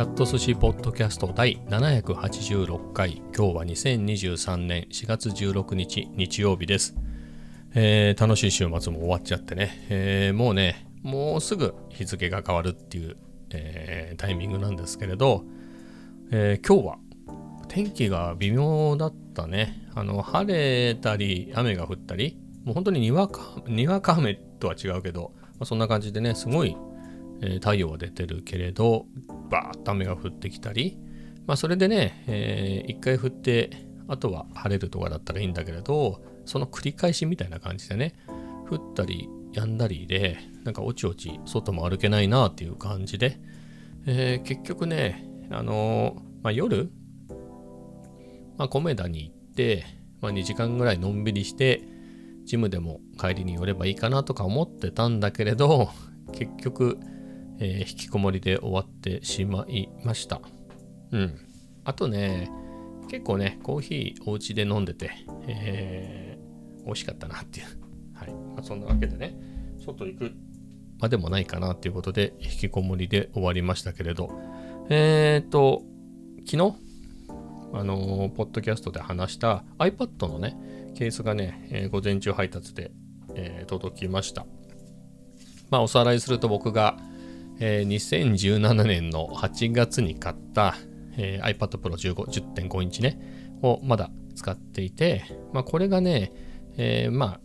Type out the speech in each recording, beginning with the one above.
キャット寿司ポッドキャスト第786回。今日は2023年4月16日日曜日です、えー楽しい週末も終わっちゃってね、えーもうねもうすぐ日付が変わるっていう、えータイミングなんですけれど、え今日は天気が微妙だったね。あの晴れたり雨が降ったりもう本当ににわかにわか雨とは違うけど、まあ、そんな感じでねすごいえー太陽は出てるけれどバーッと雨が降ってきたり、まあ、それでね、えー一回降ってあとは晴れるとかだったらいいんだけれどその繰り返しみたいな感じでね降ったり止んだりでなんかおちおち外も歩けないなっていう感じで、えー結局ねあのーまあ、夜、まあ、コメダに行って、まあ、2時間ぐらいのんびりしてジムでも帰りに寄ればいいかなとか思ってたんだけれど結局、えー引きこもりで終わってしまいました。うん。あとね、結構ね、コーヒーお家で飲んでて、えー美味しかったなっていう。はい。まあ、そんなわけでね、外行くまでもないかなっていうことで、引きこもりで終わりましたけれど、えーと、昨日、あのーポッドキャストで話した iPad のね、ケースがね、えー午前中配達で、えー届きました。まあ、おさらいすると僕が、えー2017年の8月に買った、えー iPad Pro 15 10.5インチね、をまだ使っていて、まあ、これがね、えーま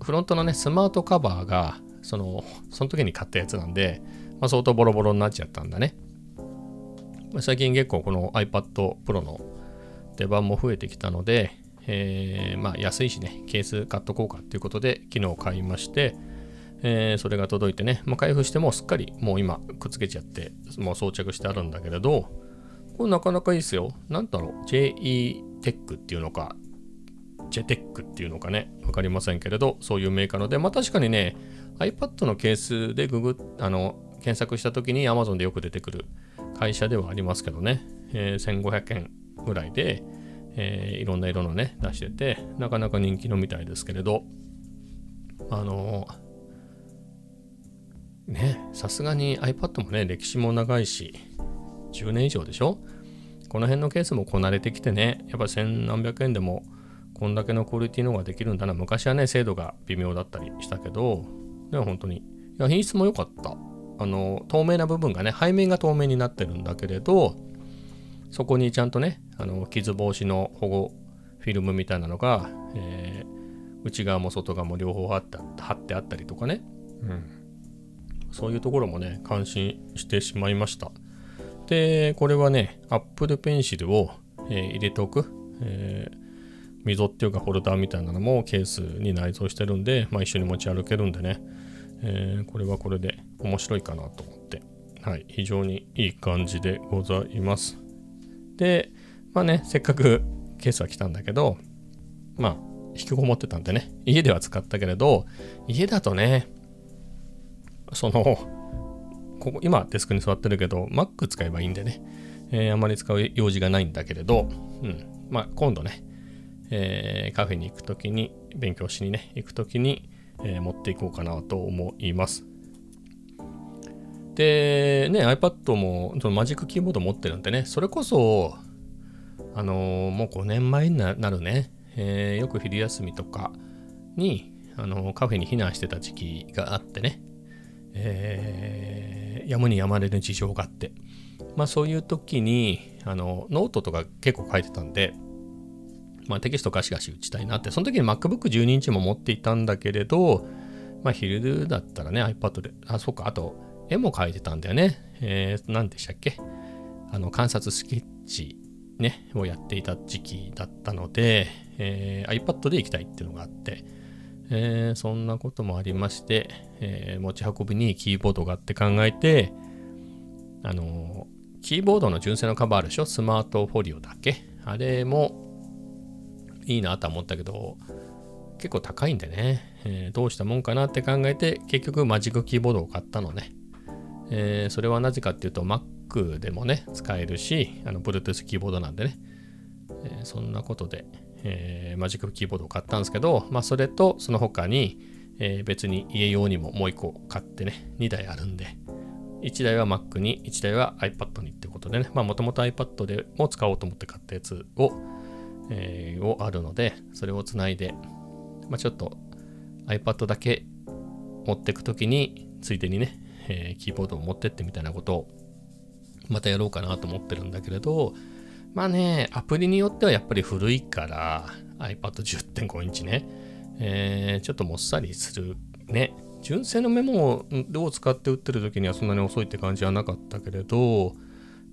あ、フロントのね、スマートカバーが、その、その時に買ったやつなんで、まあ、相当ボロボロになっちゃったんだね。まあ最近結構この iPad Pro の出番も増えてきたので、えーまあ安いしね、ケース買っとこうかっていうことで昨日買いまして、えーそれが届いてね、まあ、開封してもすっかりもう今くっつけちゃって、もう装着してあるんだけれど、これなかなかいいですよ。なんだろう、JE テックっていうのか、ジェテックっていうのかね、わかりませんけれど、そういうメーカーので、まあ確かにね、iPad のケースでググあの検索したときに Amazon でよく出てくる会社ではありますけどね、えー1500円ぐらいで、えーいろんな色のね、出してて、なかなか人気のみたいですけれど、あのね、さすがに iPad もね、歴史も長いし、10年以上でしょ？この辺のケースもこなれてきてね、やっぱ千何百円でもこんだけのクオリティのができるんだな。昔はね、精度が微妙だったりしたけど、でも本当に、いや、品質も良かった。あの、透明な部分がね、背面が透明になってるんだけれど、そこにちゃんとね、あの傷防止の保護フィルムみたいなのが、えー内側も外側も両方貼って貼ってあったりとかね、うん、そういうところもね、感心してしまいました。で、これはね、Apple Pencil を、えー入れておく、えー溝っていうかフォルダーみたいなのもケースに内蔵してるんで、まあ、一緒に持ち歩けるんでね、えーこれはこれで面白いかなと思って、はい、非常にいい感じでございます。で、まあね、せっかくケースは来たんだけど、まあ、引きこもってたんでね、家では使ったけれど、家だとね、その、ここ今デスクに座ってるけど Mac 使えばいいんでね、えーあまり使う用事がないんだけれど、うん、まあ今度ね、えーカフェに行くときに勉強しにね行くときに、えー持っていこうかなと思います。でね iPad もそのマジックキーボード持ってるんでねそれこそあのーもう5年前になるね、えーよく昼休みとかに、あのーカフェに避難してた時期があってね、えーやむにやまれぬ事情があって、まあそういう時に、あの、ノートとか結構書いてたんで、まあテキストガシガシ打ちたいなって、その時に MacBook12 インチも持っていたんだけれど、まあ昼だったらね、iPad で、あ、そっか、あと、絵も描いてたんだよね。えー、何でしたっけ？あの、観察スケッチね、をやっていた時期だったので、えー iPad で行きたいっていうのがあって、えーそんなこともありまして、えー持ち運びにキーボードがあって考えて、あのーキーボードの純正のカバーあるでしょ？スマートフォリオだけ？あれもいいなとは思ったけど、結構高いんでね、えーどうしたもんかなって考えて、結局マジックキーボードを買ったのね。えーそれはなぜかっていうと Mac でもね、使えるし、あの Bluetooth キーボードなんでね、えーそんなことで、えーマジックキーボードを買ったんですけど、まあそれとその他に、えー別に家用にももう一個買ってね、2台あるんで、1台は Mac に、1台は iPad にってことでね、まあもともと iPad でも使おうと思って買ったやつを、えー、をあるので、それをつないで、まあちょっと iPad だけ持ってくときに、ついでにね、えー、キーボードを持ってってみたいなことをまたやろうかなと思ってるんだけれど、まあね、アプリによってはやっぱり古いから iPad10.5 インチね、えー、ちょっともっさりするね。純正のメモを使って打ってる時にはそんなに遅いって感じはなかったけれど、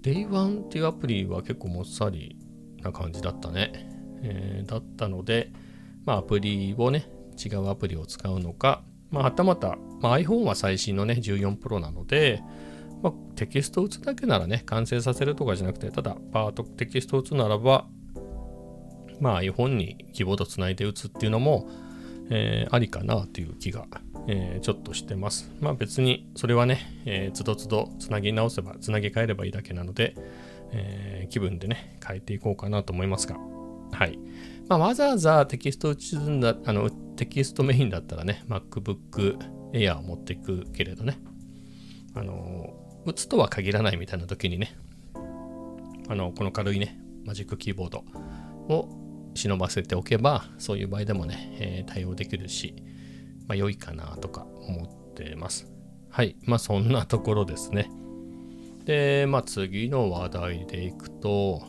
Day1 っていうアプリは結構もっさりな感じだったね。えー、だったので、まあアプリをね、違うアプリを使うのか、まあ、はたまた、まあ、iPhone は最新のね、14 Pro なので、まあ、テキスト打つだけならね、完成させるとかじゃなくて、ただ、パートテキスト打つならば、まあ iPhone にキーボードつないで打つっていうのも、えー、ありかなという気が、えー、ちょっとしてます。まあ別にそれはね、えー、つどつどつなぎ直せば、つなぎ替えればいいだけなので、えー、気分でね、変えていこうかなと思いますが、はい。まあわざわざテキスト打ちずんだ、あの、テキストメインだったらね、MacBook Air を持っていくけれどね、あの、打つとは限らないみたいな時にね、あの、この軽いね、マジックキーボードを忍ばせておけば、そういう場合でもね、えー、対応できるし、まあ良いかなとか思ってます。はい。まあそんなところですね。で、まあ次の話題でいくと、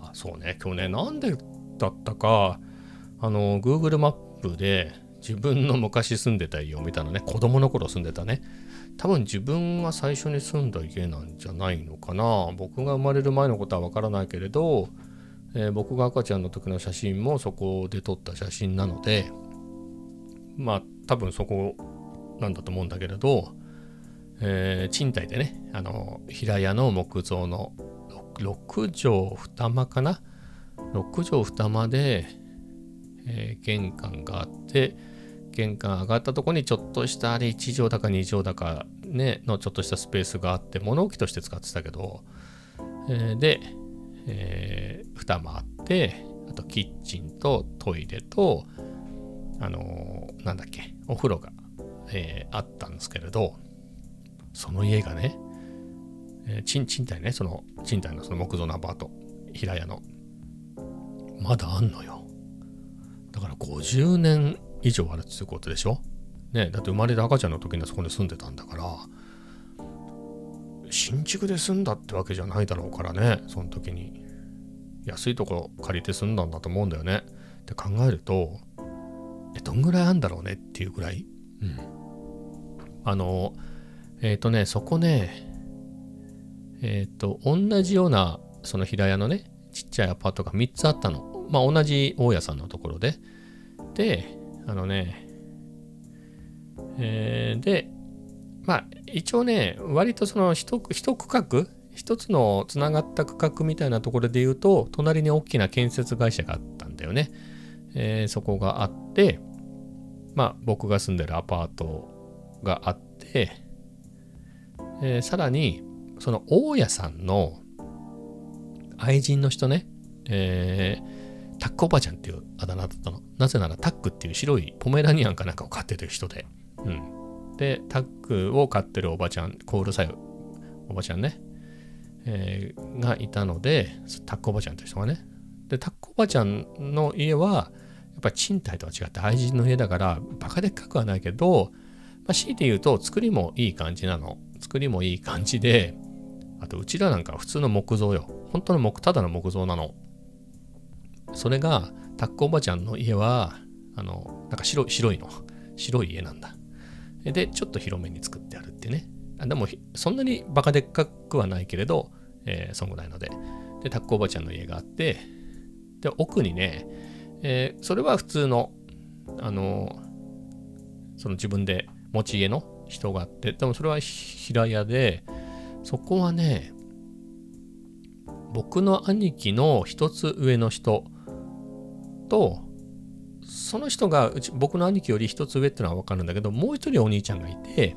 あ、そうね、今日ね、なんでだったか、あの、Google マップで自分の昔住んでた家を見たのね、子供の頃住んでたね。多分自分が最初に住んだ家なんじゃないのかな。僕が生まれる前のことはわからないけれど、えー、僕が赤ちゃんの時の写真もそこで撮った写真なのでまあ多分そこなんだと思うんだけれど、えー、賃貸でねあの平屋の木造の 6, 畳二間かな？6畳二間で、えー、玄関があって玄関上がったとこにちょっとしたあれ1畳だか2畳だかねのちょっとしたスペースがあって物置として使ってたけど、えー、でえー、蓋もあってあとキッチンとトイレとあのー、なんだっけお風呂が、えー、あったんですけれどその家がね、えー、賃賃貸ねその賃貸のその木造のアパート平屋のまだあんのよ。だから50年以上あるっていうことでしょ？ねだって生まれた赤ちゃんの時にはそこに住んでたんだから。新築で住んだってわけじゃないだろうからねその時に。安いとこ借りて住んだんだと思うんだよね。って考えるとえどんぐらいあんだろうね？っていうぐらい。うん。あのえっ、ー、とねそこねえっ、ー、と同じようなその平屋のねちっちゃいアパートが3つあったの。まあ同じ大家さんのところで。であのねえー、でまあ一応ね割とその一一区画一つのつながった区画みたいなところで言うと隣に大きな建設会社があったんだよね、えー、そこがあってまあ僕が住んでるアパートがあって、えー、さらにその大家さんの愛人の人ね、えー、タックおばちゃんっていうあだ名だったの。なぜならタックっていう白いポメラニアンかなんかを飼ってる人で。うん。で、タックを飼ってるおばちゃん、コールサイおばちゃんね、えー、がいたので、タックおばちゃんという人がね。で、タックおばちゃんの家は、やっぱ賃貸とは違って愛人の家だから、バカでっかくはないけど、まあ、強いて言うと、作りもいい感じなの。作りもいい感じで、あと、うちらなんか普通の木造よ。本当の木、ただの木造なの。それが、タックおばちゃんの家は、あの、なんか白い、白いの。白い家なんだ。で、ちょっと広めに作ってあるっていうね。でも、そんなにバカでっかくはないけれど、えー、そんぐらいので。で、タッコおばちゃんの家があって、で、奥にね、えー、それは普通の、あのその自分で持ち家の人があって、でもそれは平屋で、そこはね、僕の兄貴の一つ上の人と、その人がうち僕の兄貴より一つ上ってのは分かるんだけどもう一人お兄ちゃんがいて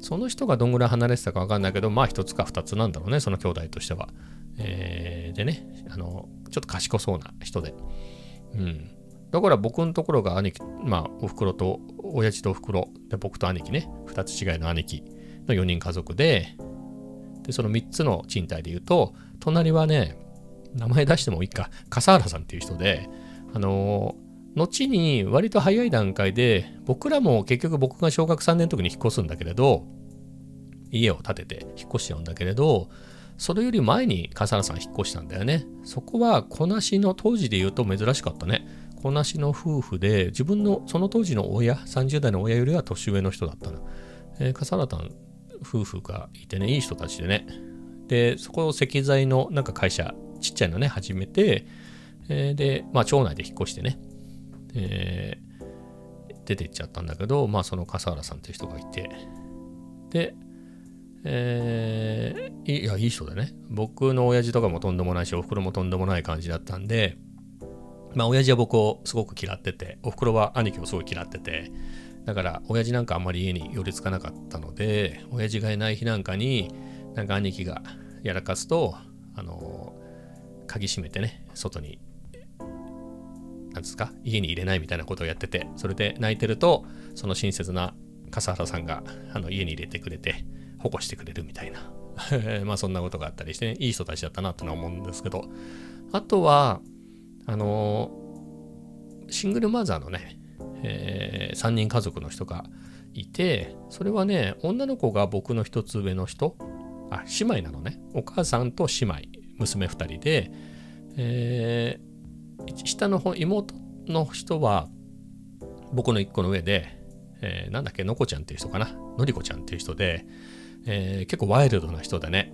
その人がどんぐらい離れてたか分かんないけどまあ一つか二つなんだろうねその兄弟としては。えー、でねあのちょっと賢そうな人で。うん。だから僕のところが兄貴、まあお袋と親父とお袋で僕と兄貴ね二つ違いの兄貴の4人家族で、で、その3つの賃貸で言うと、隣はね、名前出してもいいか、笠原さんっていう人で、あの、後に割と早い段階で、僕らも結局僕が小学3年の時に引っ越すんだけれど、家を建てて引っ越しちゃうんだけれど、それより前に笠原さん引っ越したんだよね。そこは子なしの当時で言うと珍しかったね。子なしの夫婦で自分のその当時の親、30代の親よりは年上の人だったの。えー、笠原さん夫婦がいてね、いい人たちでね。で、そこを石材のなんか会社、ちっちゃいのね、始めて、えー、で、まあ町内で引っ越してね、えー、出てっちゃったんだけど、まあその笠原さんっていう人がいて、で、えー、いや、いい人でね。僕の親父とかもとんでもないし、お袋もとんでもない感じだったんで、まあ、親父は僕をすごく嫌ってて、お袋は兄貴をすごい嫌ってて、だから、親父なんかあんまり家に寄りつかなかったので、親父がいない日なんかに、なんか兄貴がやらかすと、あの鍵閉めてね、外に、なんですか、家に入れないみたいなことをやってて、それで泣いてると、その親切な笠原さんがあの家に入れてくれて、保護してくれるみたいな。まあそんなことがあったりして、ね、いい人たちだったなってのは思うんですけど、あとは、あのー、シングルマザーのね、えー、3人家族の人がいて、それはね、女の子が僕の一つ上の人、あ、姉妹なのね。お母さんと姉妹、娘2人で、えー、下の方、妹の人は僕の1個の上で、えー、なんだっけ、のこちゃんっていう人かな？のりこちゃんっていう人で、えー、結構ワイルドな人でね、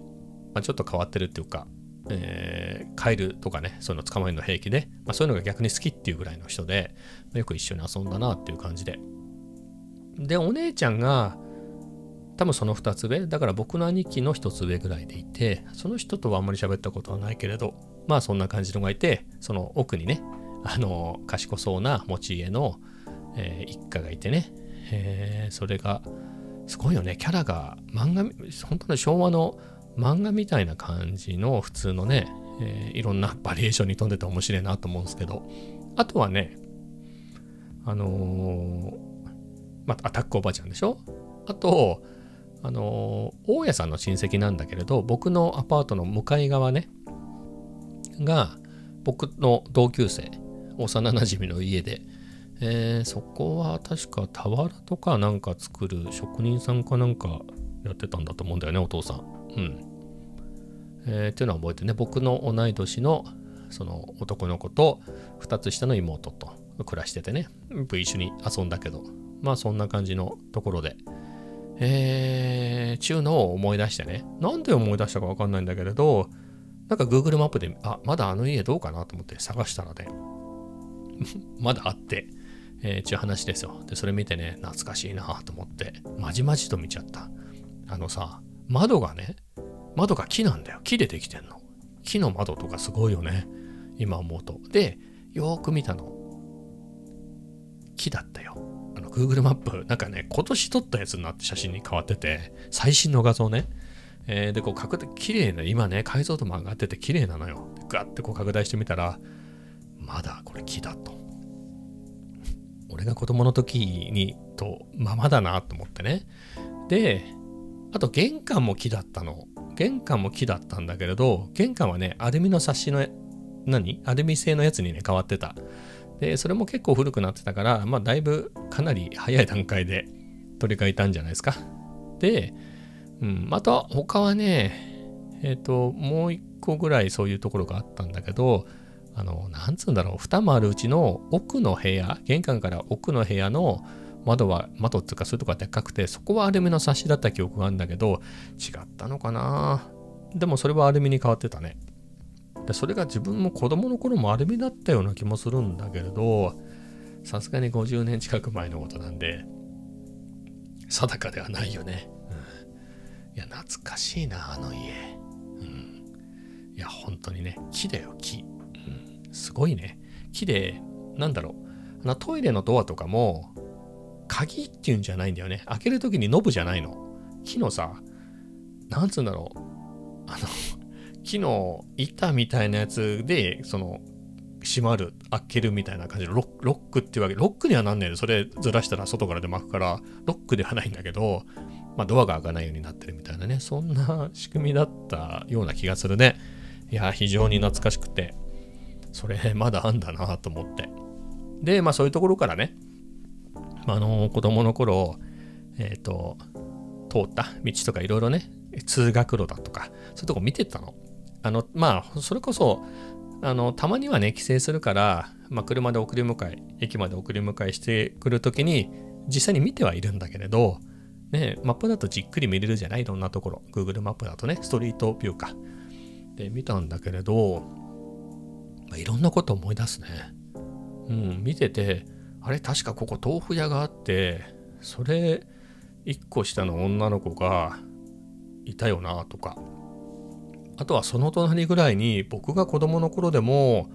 まあ、ちょっと変わってるっていうか、えー、カエルとかね、その捕まえるの平気で、まあ、そういうのが逆に好きっていうぐらいの人で、まあ、よく一緒に遊んだなっていう感じで。で、お姉ちゃんが、多分その2つ上、だから僕の兄貴の1つ上ぐらいでいて、その人とはあんまり喋ったことはないけれど、まあそんな感じのがいて、その奥にね、あの、賢そうな持ち家の、えー、一家がいてね、えー、それが、すごいよね。キャラが漫画、本当に昭和の漫画みたいな感じの普通のね、えー、いろんなバリエーションに富んでて面白いなと思うんですけど、あとはね、あのー、まあ、アタックおばあちゃんでしょ？あと、あのー、大家さんの親戚なんだけれど、僕のアパートの向かい側ね、が、僕の同級生、幼なじみの家で、えー、そこは確か俵とかなんか作る職人さんかなんかやってたんだと思うんだよね、お父さん。うん。えー、っていうのは覚えてね、僕の同い年のその男の子と2つ下の妹と暮らしててね、一緒に遊んだけど、まあそんな感じのところで、えー、ちゅうのを思い出してね、なんで思い出したかわかんないんだけれど、なんか Google マップで、あ、まだあの家どうかなと思って探したらね、まだあって、えー、ちゅう話ですよ。で、それ見てね、懐かしいなと思って、まじまじと見ちゃった。あのさ、窓がね、窓が木なんだよ。木でできてんの。木の窓とかすごいよね。今思うと。で、よーく見たの。木だったよ。あの、Google マップ、なんかね、今年撮ったやつになって写真に変わってて、最新の画像ね。えー、で、こう、拡大、綺麗な、今ね、解像度も上がってて綺麗なのよ。ガッてこう拡大してみたら、まだこれ木だと。俺が子供の時にとままだなと思ってね。で、あと玄関も木だったの。玄関も木だったんだけれど、玄関はね、アルミのサッシの、何？アルミ製のやつにね、変わってた。で、それも結構古くなってたから、まあ、だいぶかなり早い段階で取り替えたんじゃないですか。で、うん、また他はね、えっ、ー、と、もう一個ぐらいそういうところがあったんだけど、あの、なんつうんだろう、二間あるうちの奥の部屋、玄関から奥の部屋の窓は、窓っていうかそういうとこがでっかくて、そこはアルミのサッシだった記憶があるんだけど、違ったのかなでもそれはアルミに変わってたね。でそれが自分も子供の頃もアルミだったような気もするんだけれど、さすがに50年近く前のことなんで、定かではないよね。いや、懐かしいな、あの家。うん。いや、本当にね、木だよ、木。すごいね。木で、なんだろう。あのトイレのドアとかも、鍵っていうんじゃないんだよね。開けるときにノブじゃないの。木のさ、なんつうんだろう。あの、木の板みたいなやつで、その、閉まる、開けるみたいな感じのロックっていうわけ。ロックにはなんねえで、それずらしたら外から出巻くから、ロックではないんだけど、まあ、ドアが開かないようになってるみたいなね、そんな仕組みだったような気がするね。いや、非常に懐かしくて、それまだあんだなと思って。で、まあそういうところからね、あの子供の頃、えっ、ー、と、通った道とかいろいろね、通学路だとか、そういうとこ見てたの。あの、まあ、それこそ、あの、たまにはね、帰省するから、まあ、車で送り迎え、駅まで送り迎えしてくるときに、実際に見てはいるんだけれど、ね、マップだとじっくり見れるじゃない？いろんなところ？Google マップだとね、ストリートビューか。で、見たんだけれど、まあ、いろんなこと思い出すね。うん、見てて、あれ、確かここ豆腐屋があって、それ、1個下の女の子がいたよなとか、あとはその隣ぐらいに僕が子供の頃でも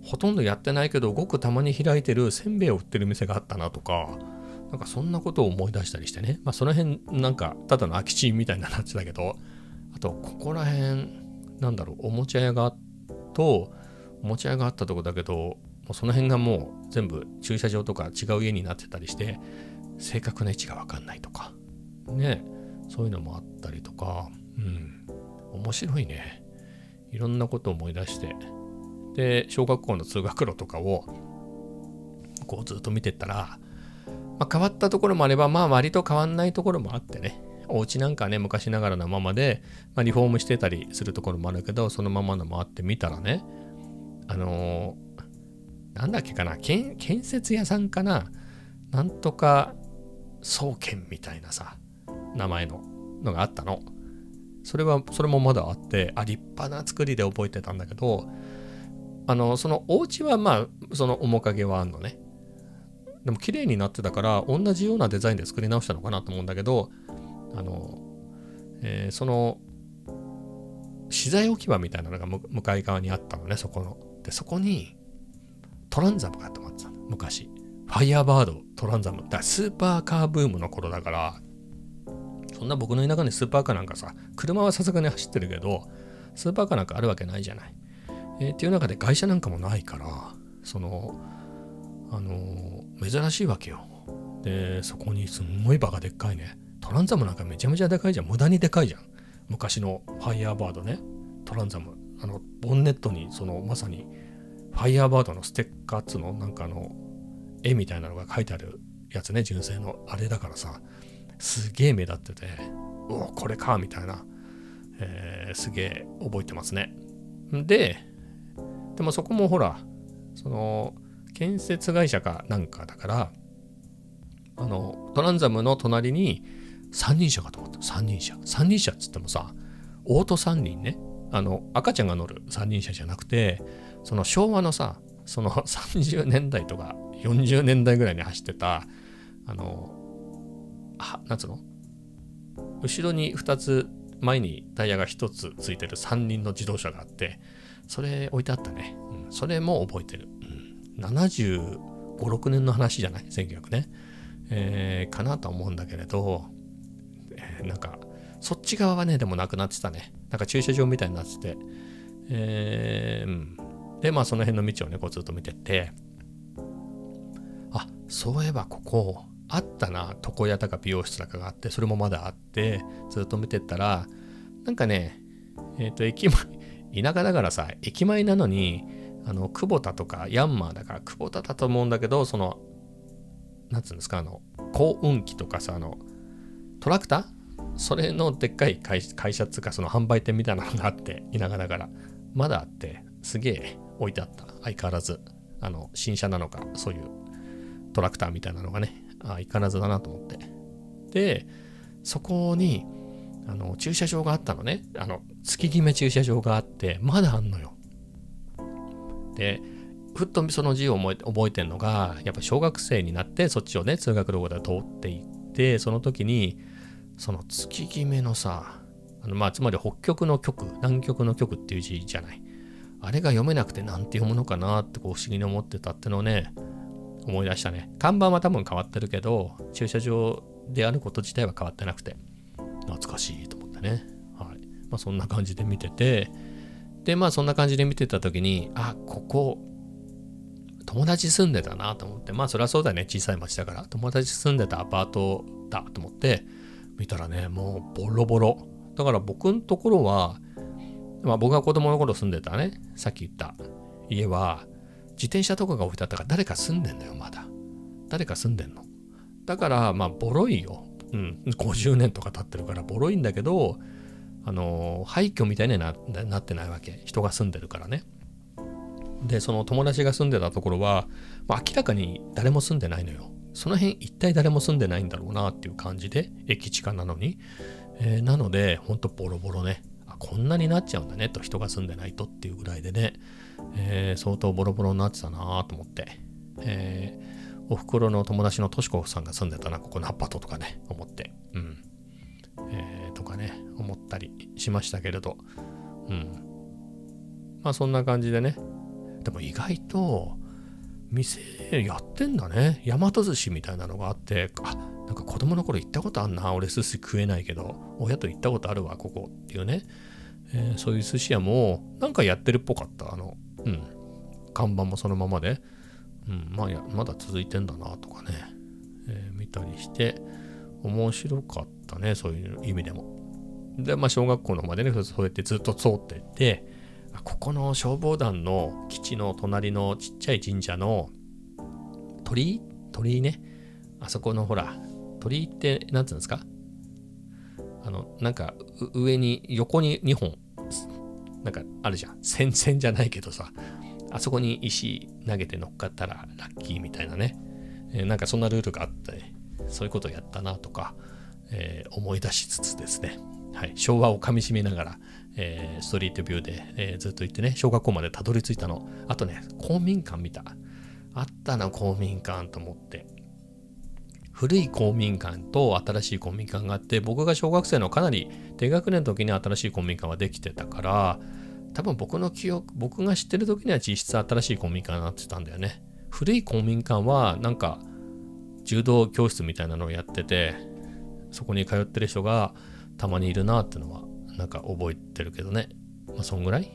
ほとんどやってないけどごくたまに開いてるせんべいを売ってる店があったなとかなんかそんなことを思い出したりしてねまあその辺なんかただの空き地みたいななってたけどあとここら辺なんだろうおもちゃ屋がとおもちゃ屋があったとこだけどもうその辺がもう全部駐車場とか違う家になってたりして正確な位置が分かんないとかねそういうのもあったりとかうん面白いね。いろんなことを思い出して。で、小学校の通学路とかを、こうずっと見てったら、まあ、変わったところもあれば、まあ割と変わんないところもあってね。お家なんかね、昔ながらのままで、まあ、リフォームしてたりするところもあるけど、そのままのもあって見たらね、あのー、なんだっけかな建、建設屋さんかななんとか総研みたいなさ、名前ののがあったの。それは、それもまだあって、あ、立派な作りで覚えてたんだけど、あの、そのお家はまあ、その面影はあんのね。でも綺麗になってたから、同じようなデザインで作り直したのかなと思うんだけど、あの、えー、その、資材置き場みたいなのが向かい側にあったのね、そこの。で、そこにトランザムが止まってたの、昔。ファイヤーバード、トランザム。だスーパーカーブームの頃だから、そんな僕の田舎にスーパーカーなんかさ、車はさすがに走ってるけど、スーパーカーなんかあるわけないじゃない。えー、っていう中で会社なんかもないから、その、あの、珍しいわけよ。で、そこにすんごいバカでっかいね。トランザムなんかめちゃめちゃでかいじゃん。無駄にでかいじゃん。昔のファイヤーバードね。トランザム。あの、ボンネットに、その、まさに、ファイヤーバードのステッカーっつの、なんかあの、絵みたいなのが書いてあるやつね、純正の。あれだからさ、すげえ目立ってて、うお、これか、みたいな、えー、すげえ覚えてますね。で、でもそこもほら、その、建設会社かなんかだから、あの、トランザムの隣に三輪車かと思った。三輪車。三輪車っつってもさ、オート三輪ね。あの、赤ちゃんが乗る三輪車じゃなくて、その昭和のさ、その 30年代とか40年代ぐらいに走ってた、あの、はなんつうの？後ろに2つ前にタイヤが1つついてる3輪の自動車があってそれ置いてあったね、うん、それも覚えてる、75、6年の話じゃない？1900ね、えー、かなと思うんだけれど、えー、なんかそっち側はねでもなくなってたね。なんか駐車場みたいになってて。えー、でまあその辺の道をねこうずっと見てって。あそういえばここあったな。床屋だか美容室だかがあってそれもまだあってずっと見てったらなんかねえっ、ー、と駅前田舎だからさ駅前なのにあの久保田とかヤンマーだから久保田だと思うんだけどそのなんつうんですかあの幸運機とかさあのトラクター？それのでっかい会社っつうかその販売店みたいなのがあって田舎だからまだあってすげえ置いてあった相変わらずあの新車なのかそういうトラクターみたいなのがねあ行かなずだなと思って。で、そこに、あの、駐車場があったのね。あの、月決め駐車場があって、まだあんのよ。で、ふっとその字を覚え覚えてんのが、やっぱ小学生になってそっちをね、通学路で通っていって、その時に、その月決めのさ、あのまあ、つまり北極の極、南極の極っていう字じゃない。あれが読めなくて何て読むのかなってこう不思議に思ってたってのをね、思い出したね。看板は多分変わってるけど、駐車場であること自体は変わってなくて、懐かしいと思ってね。はい。まあそんな感じで見てて、で、まあそんな感じで見てた時に、あ、ここ、友達住んでたなと思って、まあそりゃそうだね、小さい町だから。友達住んでたアパートだと思って、見たらねもうボロボロ。だから僕のところは、まあ、僕が子供の頃住んでたねさっき言った家は自転車とかが置いてあったから誰か住んでんだよまだ。誰か住んでんの。だからまあボロいよ。うん50年とか経ってるからボロいんだけどあの廃墟みたいにななってないわけ。人が住んでるからね。でその友達が住んでたところは、まあ、明らかに誰も住んでないのよ。その辺一体誰も住んでないんだろうなっていう感じで駅地下なのに、えー、なのでほんとボロボロね。あこんなになっちゃうんだねと人が住んでないとっていうぐらいでね、えー、相当ボロボロになってたなと思って、えー、おふくろの友達のとしこさんが住んでたなここのアパートとかね思って。うん。えー、とかね。思ったりしましたけれど。うん。まあそんな感じでね。でも意外と店やってんだね。大和寿司みたいなのがあってあなんか子供の頃行ったことあんな。俺寿司食えないけど親と行ったことあるわここっていうね、えー、そういう寿司屋もなんかやってるっぽかった。あのうん。看板もそのままで、うん、まあやまだ続いてんだなとかね、えー、見たりして面白かったね。そういう意味でも。でまあ小学校のまでねそうやってずっと通ってってここの消防団の基地の隣のちっちゃい神社の鳥居鳥居ね。あそこのほら、鳥居って何て言うんですか？あの、なんか上に、横に2本、なんかあるじゃん。線線じゃないけどさ、あそこに石投げて乗っかったらラッキーみたいなね。えー、なんかそんなルールがあって、そういうことをやったなとか、えー、思い出しつつですね。はい、昭和をかみしめながら、えー、ストリートビューで、えー、ずっと行ってね、小学校までたどり着いたの。あとね、公民館見た。あったな、公民館と思って。古い公民館と新しい公民館があって、僕が小学生のかなり低学年の時に新しい公民館はできてたから、多分僕の記憶、僕が知ってる時には実質新しい公民館になってたんだよね。古い公民館はなんか柔道教室みたいなのをやってて、そこに通ってる人がたまにいるなってのはなんか覚えてるけどね。まあ、そんぐらい？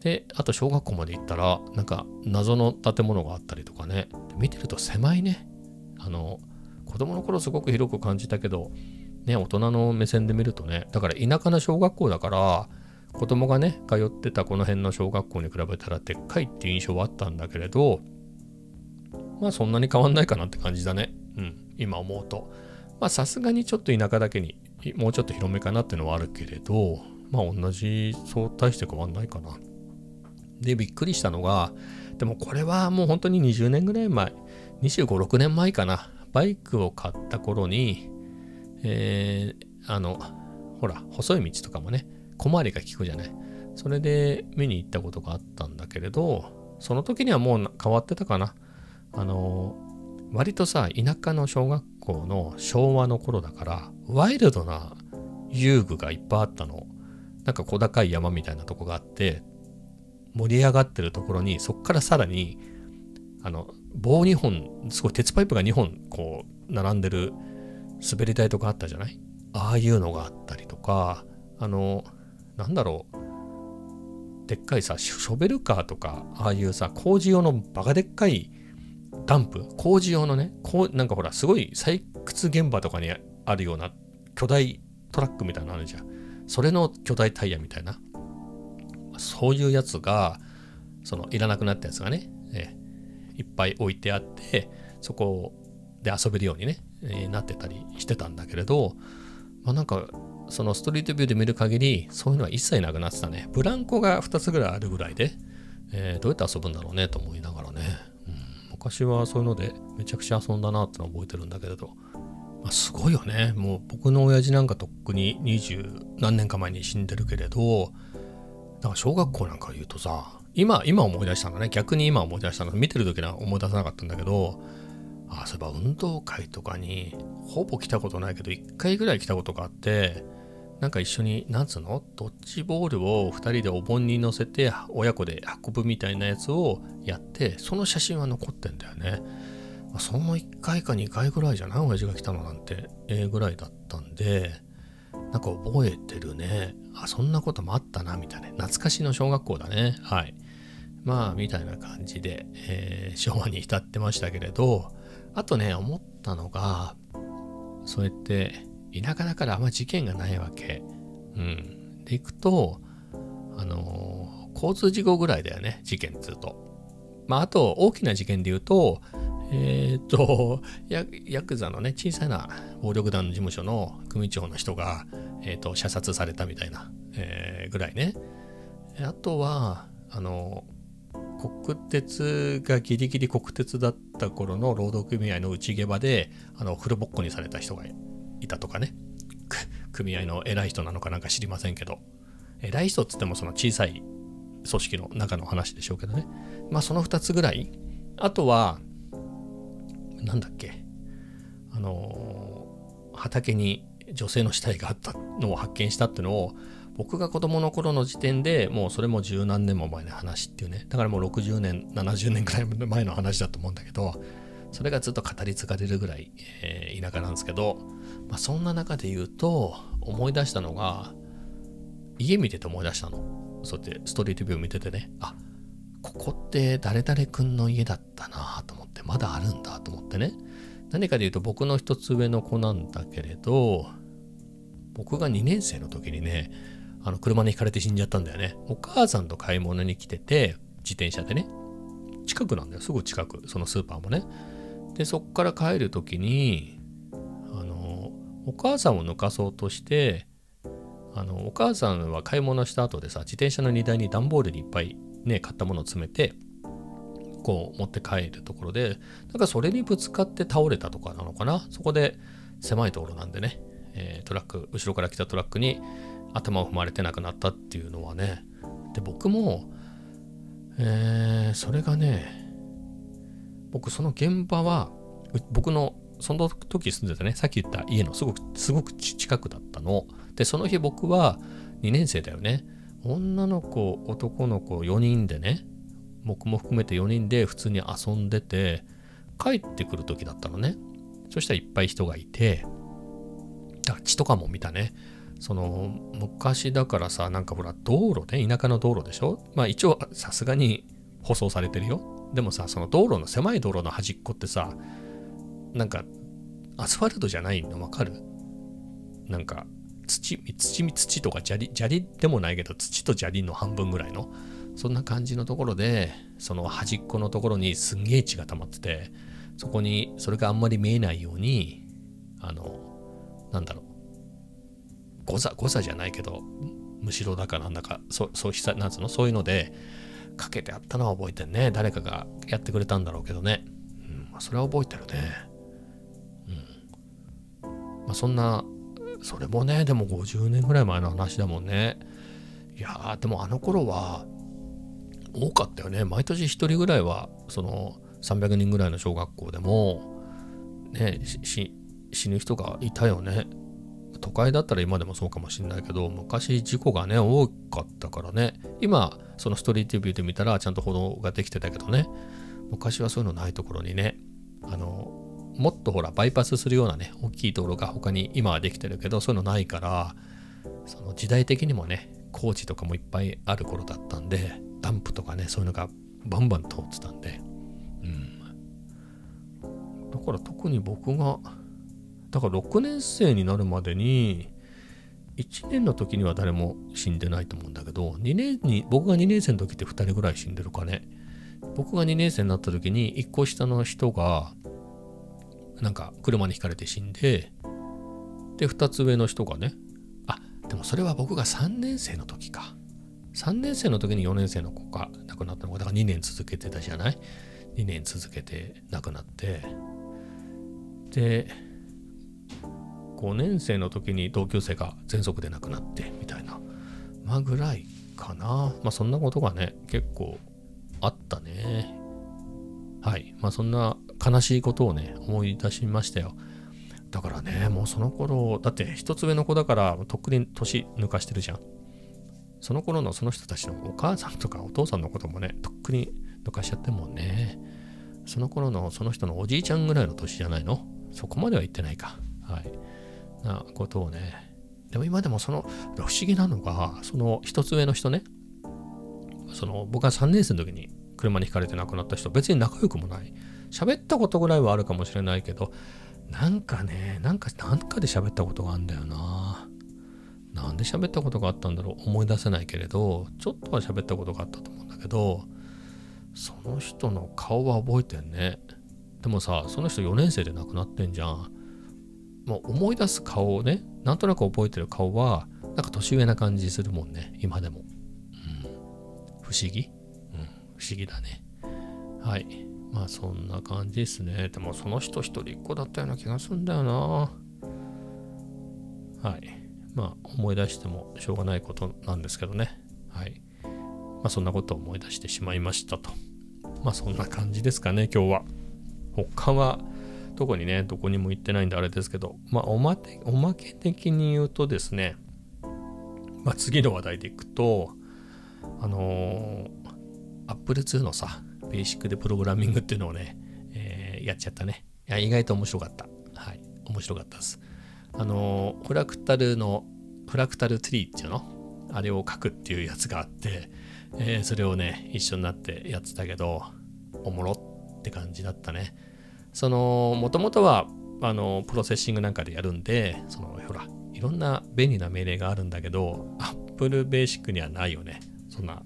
で、あと小学校まで行ったら、なんか謎の建物があったりとかね。見てると狭いね。あの、子供の頃すごく広く感じたけど、ね、大人の目線で見るとね、だから田舎の小学校だから、子供がね、通ってたこの辺の小学校に比べたらでっかいっていう印象はあったんだけれど、まあそんなに変わんないかなって感じだね。うん、今思うと。まあさすがにちょっと田舎だけにもうちょっと広めかなっていうのはあるけれど、まあ同じ、そう大して変わんないかな。で、びっくりしたのが、でもこれはもう本当に20年ぐらい前、25、6年前かな。バイクを買った頃に、えー、あの、ほら、細い道とかもね、小回りが利くじゃない。それで見に行ったことがあったんだけれど、その時にはもう変わってたかな。あの、割とさ、田舎の小学校の昭和の頃だから、ワイルドな遊具がいっぱいあったの。なんか小高い山みたいなとこがあって、盛り上がってるところに、そっからさらに、あの、棒2本、すごい鉄パイプが2本、こう、並んでる滑り台とかあったじゃない？ああいうのがあったりとか、あの、なんだろう、でっかいさ、ショベルカーとか、ああいうさ、工事用のバカでっかいダンプ、工事用のね、こうなんかほら、すごい採掘現場とかにあるような巨大トラックみたいなのあるじゃん。それの巨大タイヤみたいな。そういうやつが、そのいらなくなったやつがね、え、いっぱい置いてあって、そこで遊べるようにね、え、なってたりしてたんだけれど、まあなんか、そのストリートビューで見る限り、そういうのは一切なくなってたね。ブランコが2つぐらいあるぐらいで、えー、どうやって遊ぶんだろうねと思いながらね。うん、昔はそういうのでめちゃくちゃ遊んだなっての覚えてるんだけれど、まあ、すごいよね。もう僕の親父なんかとっくに二十何年か前に死んでるけれど、なんか小学校なんか言うとさ、今、今思い出したのね。逆に今思い出したの。見てる時は思い出さなかったんだけど、あ、そういえば運動会とかにほぼ来たことないけど、1回ぐらい来たことがあって、なんか一緒に、なんつうのドッジボールを2人でお盆に乗せて親子で運ぶみたいなやつをやって、その写真は残ってんだよね。まあ、その1回か2回ぐらいじゃない？親父が来たのなんて、ええぐらいだったんで、なんか覚えてるね。あ、そんなこともあったな、みたいな。懐かしの小学校だね。はい。まあ、みたいな感じで、えー、昭和に至ってましたけれど、あとね、思ったのが、そうやって田舎だからあんま事件がないわけ。うん。で、行くと、あのー、交通事故ぐらいだよね、事件っつうと。まあ、あと、大きな事件で言うと、えっ、とヤ、ヤクザのね、小さな暴力団事務所の組長の人が、えっ、と、射殺されたみたいな、えー、ぐらいね。あとは、あの、国鉄がギリギリ国鉄だった頃の労働組合の内下場で、あの、風呂ぼっこにされた人がいたとかね。組合の偉い人なのかなんか知りませんけど。偉い人っつってもその小さい組織の中の話でしょうけどね。まあその2つぐらい。あとは、なんだっけ？あの、畑に女性の死体があったのを発見したってのを僕が子供の頃の時点でもうそれも十何年も前の話っていうね。だからもう60年70年くらい前の話だと思うんだけどそれがずっと語り継がれるぐらい、えー、田舎なんですけど、まあ、そんな中で言うと思い出したのが家見てて思い出したの。そうやってストリートビュー見ててね。あここって誰々君の家だったなと思って。まだあるんだと思ってね。何かで言うと僕の一つ上の子なんだけれど僕が2年生の時にねあの車にひかれて死んじゃったんだよね。お母さんと買い物に来てて自転車でね。近くなんだよ。すぐ近く。そのスーパーもね。でそっから帰る時にあのお母さんを抜かそうとしてあのお母さんは買い物した後でさ自転車の荷台に段ボールにいっぱいね買ったものを詰めてこう持って帰るところでなんかそれにぶつかって倒れたとかなのかな？そこで狭いところなんでね、えー、トラック後ろから来たトラックに頭を踏まれて亡くなったっていうのはね。で僕も、えー、それがね僕その現場は僕のその時住んでたねさっき言った家のすごくすごく近くだったの。でその日僕は2年生だよね。女の子男の子4人でね僕も含めて4人で普通に遊んでて帰ってくる時だったのね。そしたらいっぱい人がいてだから血とかも見たね。その昔だからさなんかほら道路ね田舎の道路でしょ？まあ一応さすがに舗装されてるよ。でもさその道路の狭い道路の端っこってさなんかアスファルトじゃないの？わかる？なんか土土土とか砂利砂利でもないけど土と砂利の半分ぐらいの？そんな感じのところでその端っこのところにすんげえ血が溜まっててそこにそれがあんまり見えないようにあのなんだろう誤差誤差じゃないけどむしろだかなんだかそそういうなんつうのそういうのでかけてあったのは覚えてんね。誰かがやってくれたんだろうけどね、うん、それは覚えてるね。うん。まあそんなそれもねでも50年ぐらい前の話だもんね。いやーでもあの頃は多かったよね。毎年1人ぐらいはその300人ぐらいの小学校でもね死ぬ人がいたよね。都会だったら今でもそうかもしれないけど昔事故がね多かったからね。今そのストリートビューで見たらちゃんと歩道ができてたけどね。昔はそういうのないところにねあのもっとほらバイパスするようなね大きい道路が他に今はできてるけどそういうのないからその時代的にもね工事とかもいっぱいある頃だったんでダンプとかねそういうのがバンバン通ってたんで。うん。だから特に僕がだから6年生になるまでに1年の時には誰も死んでないと思うんだけど2年に僕が2年生の時って2人ぐらい死んでるかね。僕が2年生になった時に1個下の人がなんか車にひかれて死んでで2つ上の人がねあでもそれは僕が3年生の時か。3年生の時に4年生の子が亡くなったのが、だから2年続けてたじゃない ?2 年続けて亡くなって、で、5年生の時に同級生が喘息で亡くなってみたいな、まあぐらいかな。まあそんなことがね、結構あったね。はい。まあそんな悲しいことをね、思い出しましたよ。だからね、もうその頃、だって一つ上の子だから、とっくに年抜かしてるじゃん。その頃のその人たちのお母さんとかお父さんのこともね、とっくにどかしちゃってもね。その頃のその人のおじいちゃんぐらいの年じゃないの？そこまでは言ってないか。はい。なことをね。でも今でもその不思議なのが、その一つ上の人ね、その僕が3年生の時に車にひかれて亡くなった人、別に仲良くもない。喋ったことぐらいはあるかもしれないけど、なんかね、なんか、なんかで喋ったことがあるんだよな。なんで喋ったことがあったんだろう思い出せないけれど、ちょっとは喋ったことがあったと思うんだけど、その人の顔は覚えてんね。でもさ、その人4年生で亡くなってんじゃん。もう思い出す顔をね、なんとなく覚えてる顔は、なんか年上な感じするもんね、今でも。うん。不思議？うん、不思議だね。はい。まあそんな感じですね。でもその人一人っ子だったような気がするんだよな。はい。まあ思い出してもしょうがないことなんですけどね。はい。まあそんなことを思い出してしまいましたと。まあそんな感じですかね、今日は。他は特にね、どこにも行ってないんであれですけど、まあおまおまけ的に言うとですね、まあ次の話題でいくと、あのー、Apple 2のさ、ベーシックでプログラミングっていうのをね、えー、やっちゃったね。いや、意外と面白かった。はい、面白かったです。あの、フラクタルの、フラクタルツリーっていうの？あれを書くっていうやつがあって、えー、それをね、一緒になってやってたけど、おもろって感じだったね。その、もともとは、あの、プロセッシングなんかでやるんで、その、ほら、いろんな便利な命令があるんだけど、Apple Basic にはないよね。そんな、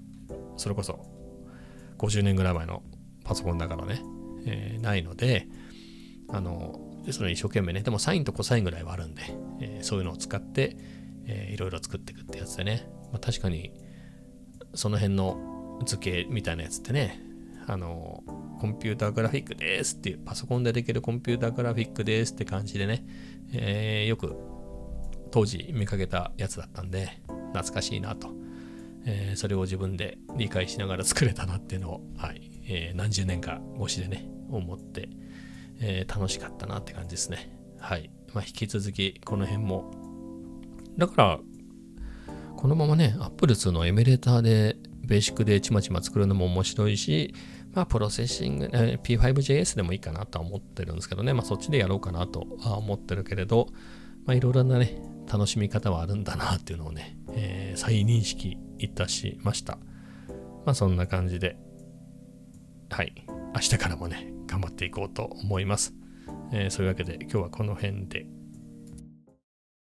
それこそ50年ぐらい前のパソコンだからね、えー、ないので、あの、でそれ一生懸命ね、でもサインとコサインぐらいはあるんで、えー、そういうのを使って、えー、いろいろ作っていくってやつでね、まあ、確かに、その辺の図形みたいなやつってね、あの、コンピューターグラフィックですっていう、パソコンでできるコンピューターグラフィックですって感じでね、えー、よく当時見かけたやつだったんで、懐かしいなと。えー、それを自分で理解しながら作れたなっていうのを、はいえー、何十年か越しでね、思って、えー、楽しかったなって感じですね。はい。まあ、引き続きこの辺も。だから、このままね、Apple 2のエミュレーターでベーシックでちまちま作るのも面白いし、まあ、プロセッシング、えー、P5JS でもいいかなとは思ってるんですけどね、まあ、そっちでやろうかなとは思ってるけれど、まあ、いろいろなね、楽しみ方はあるんだなっていうのをね、えー、再認識いたしました。まあそんな感じで、はい、明日からもね、頑張っていこうと思います。えー、そういうわけで今日はこの辺で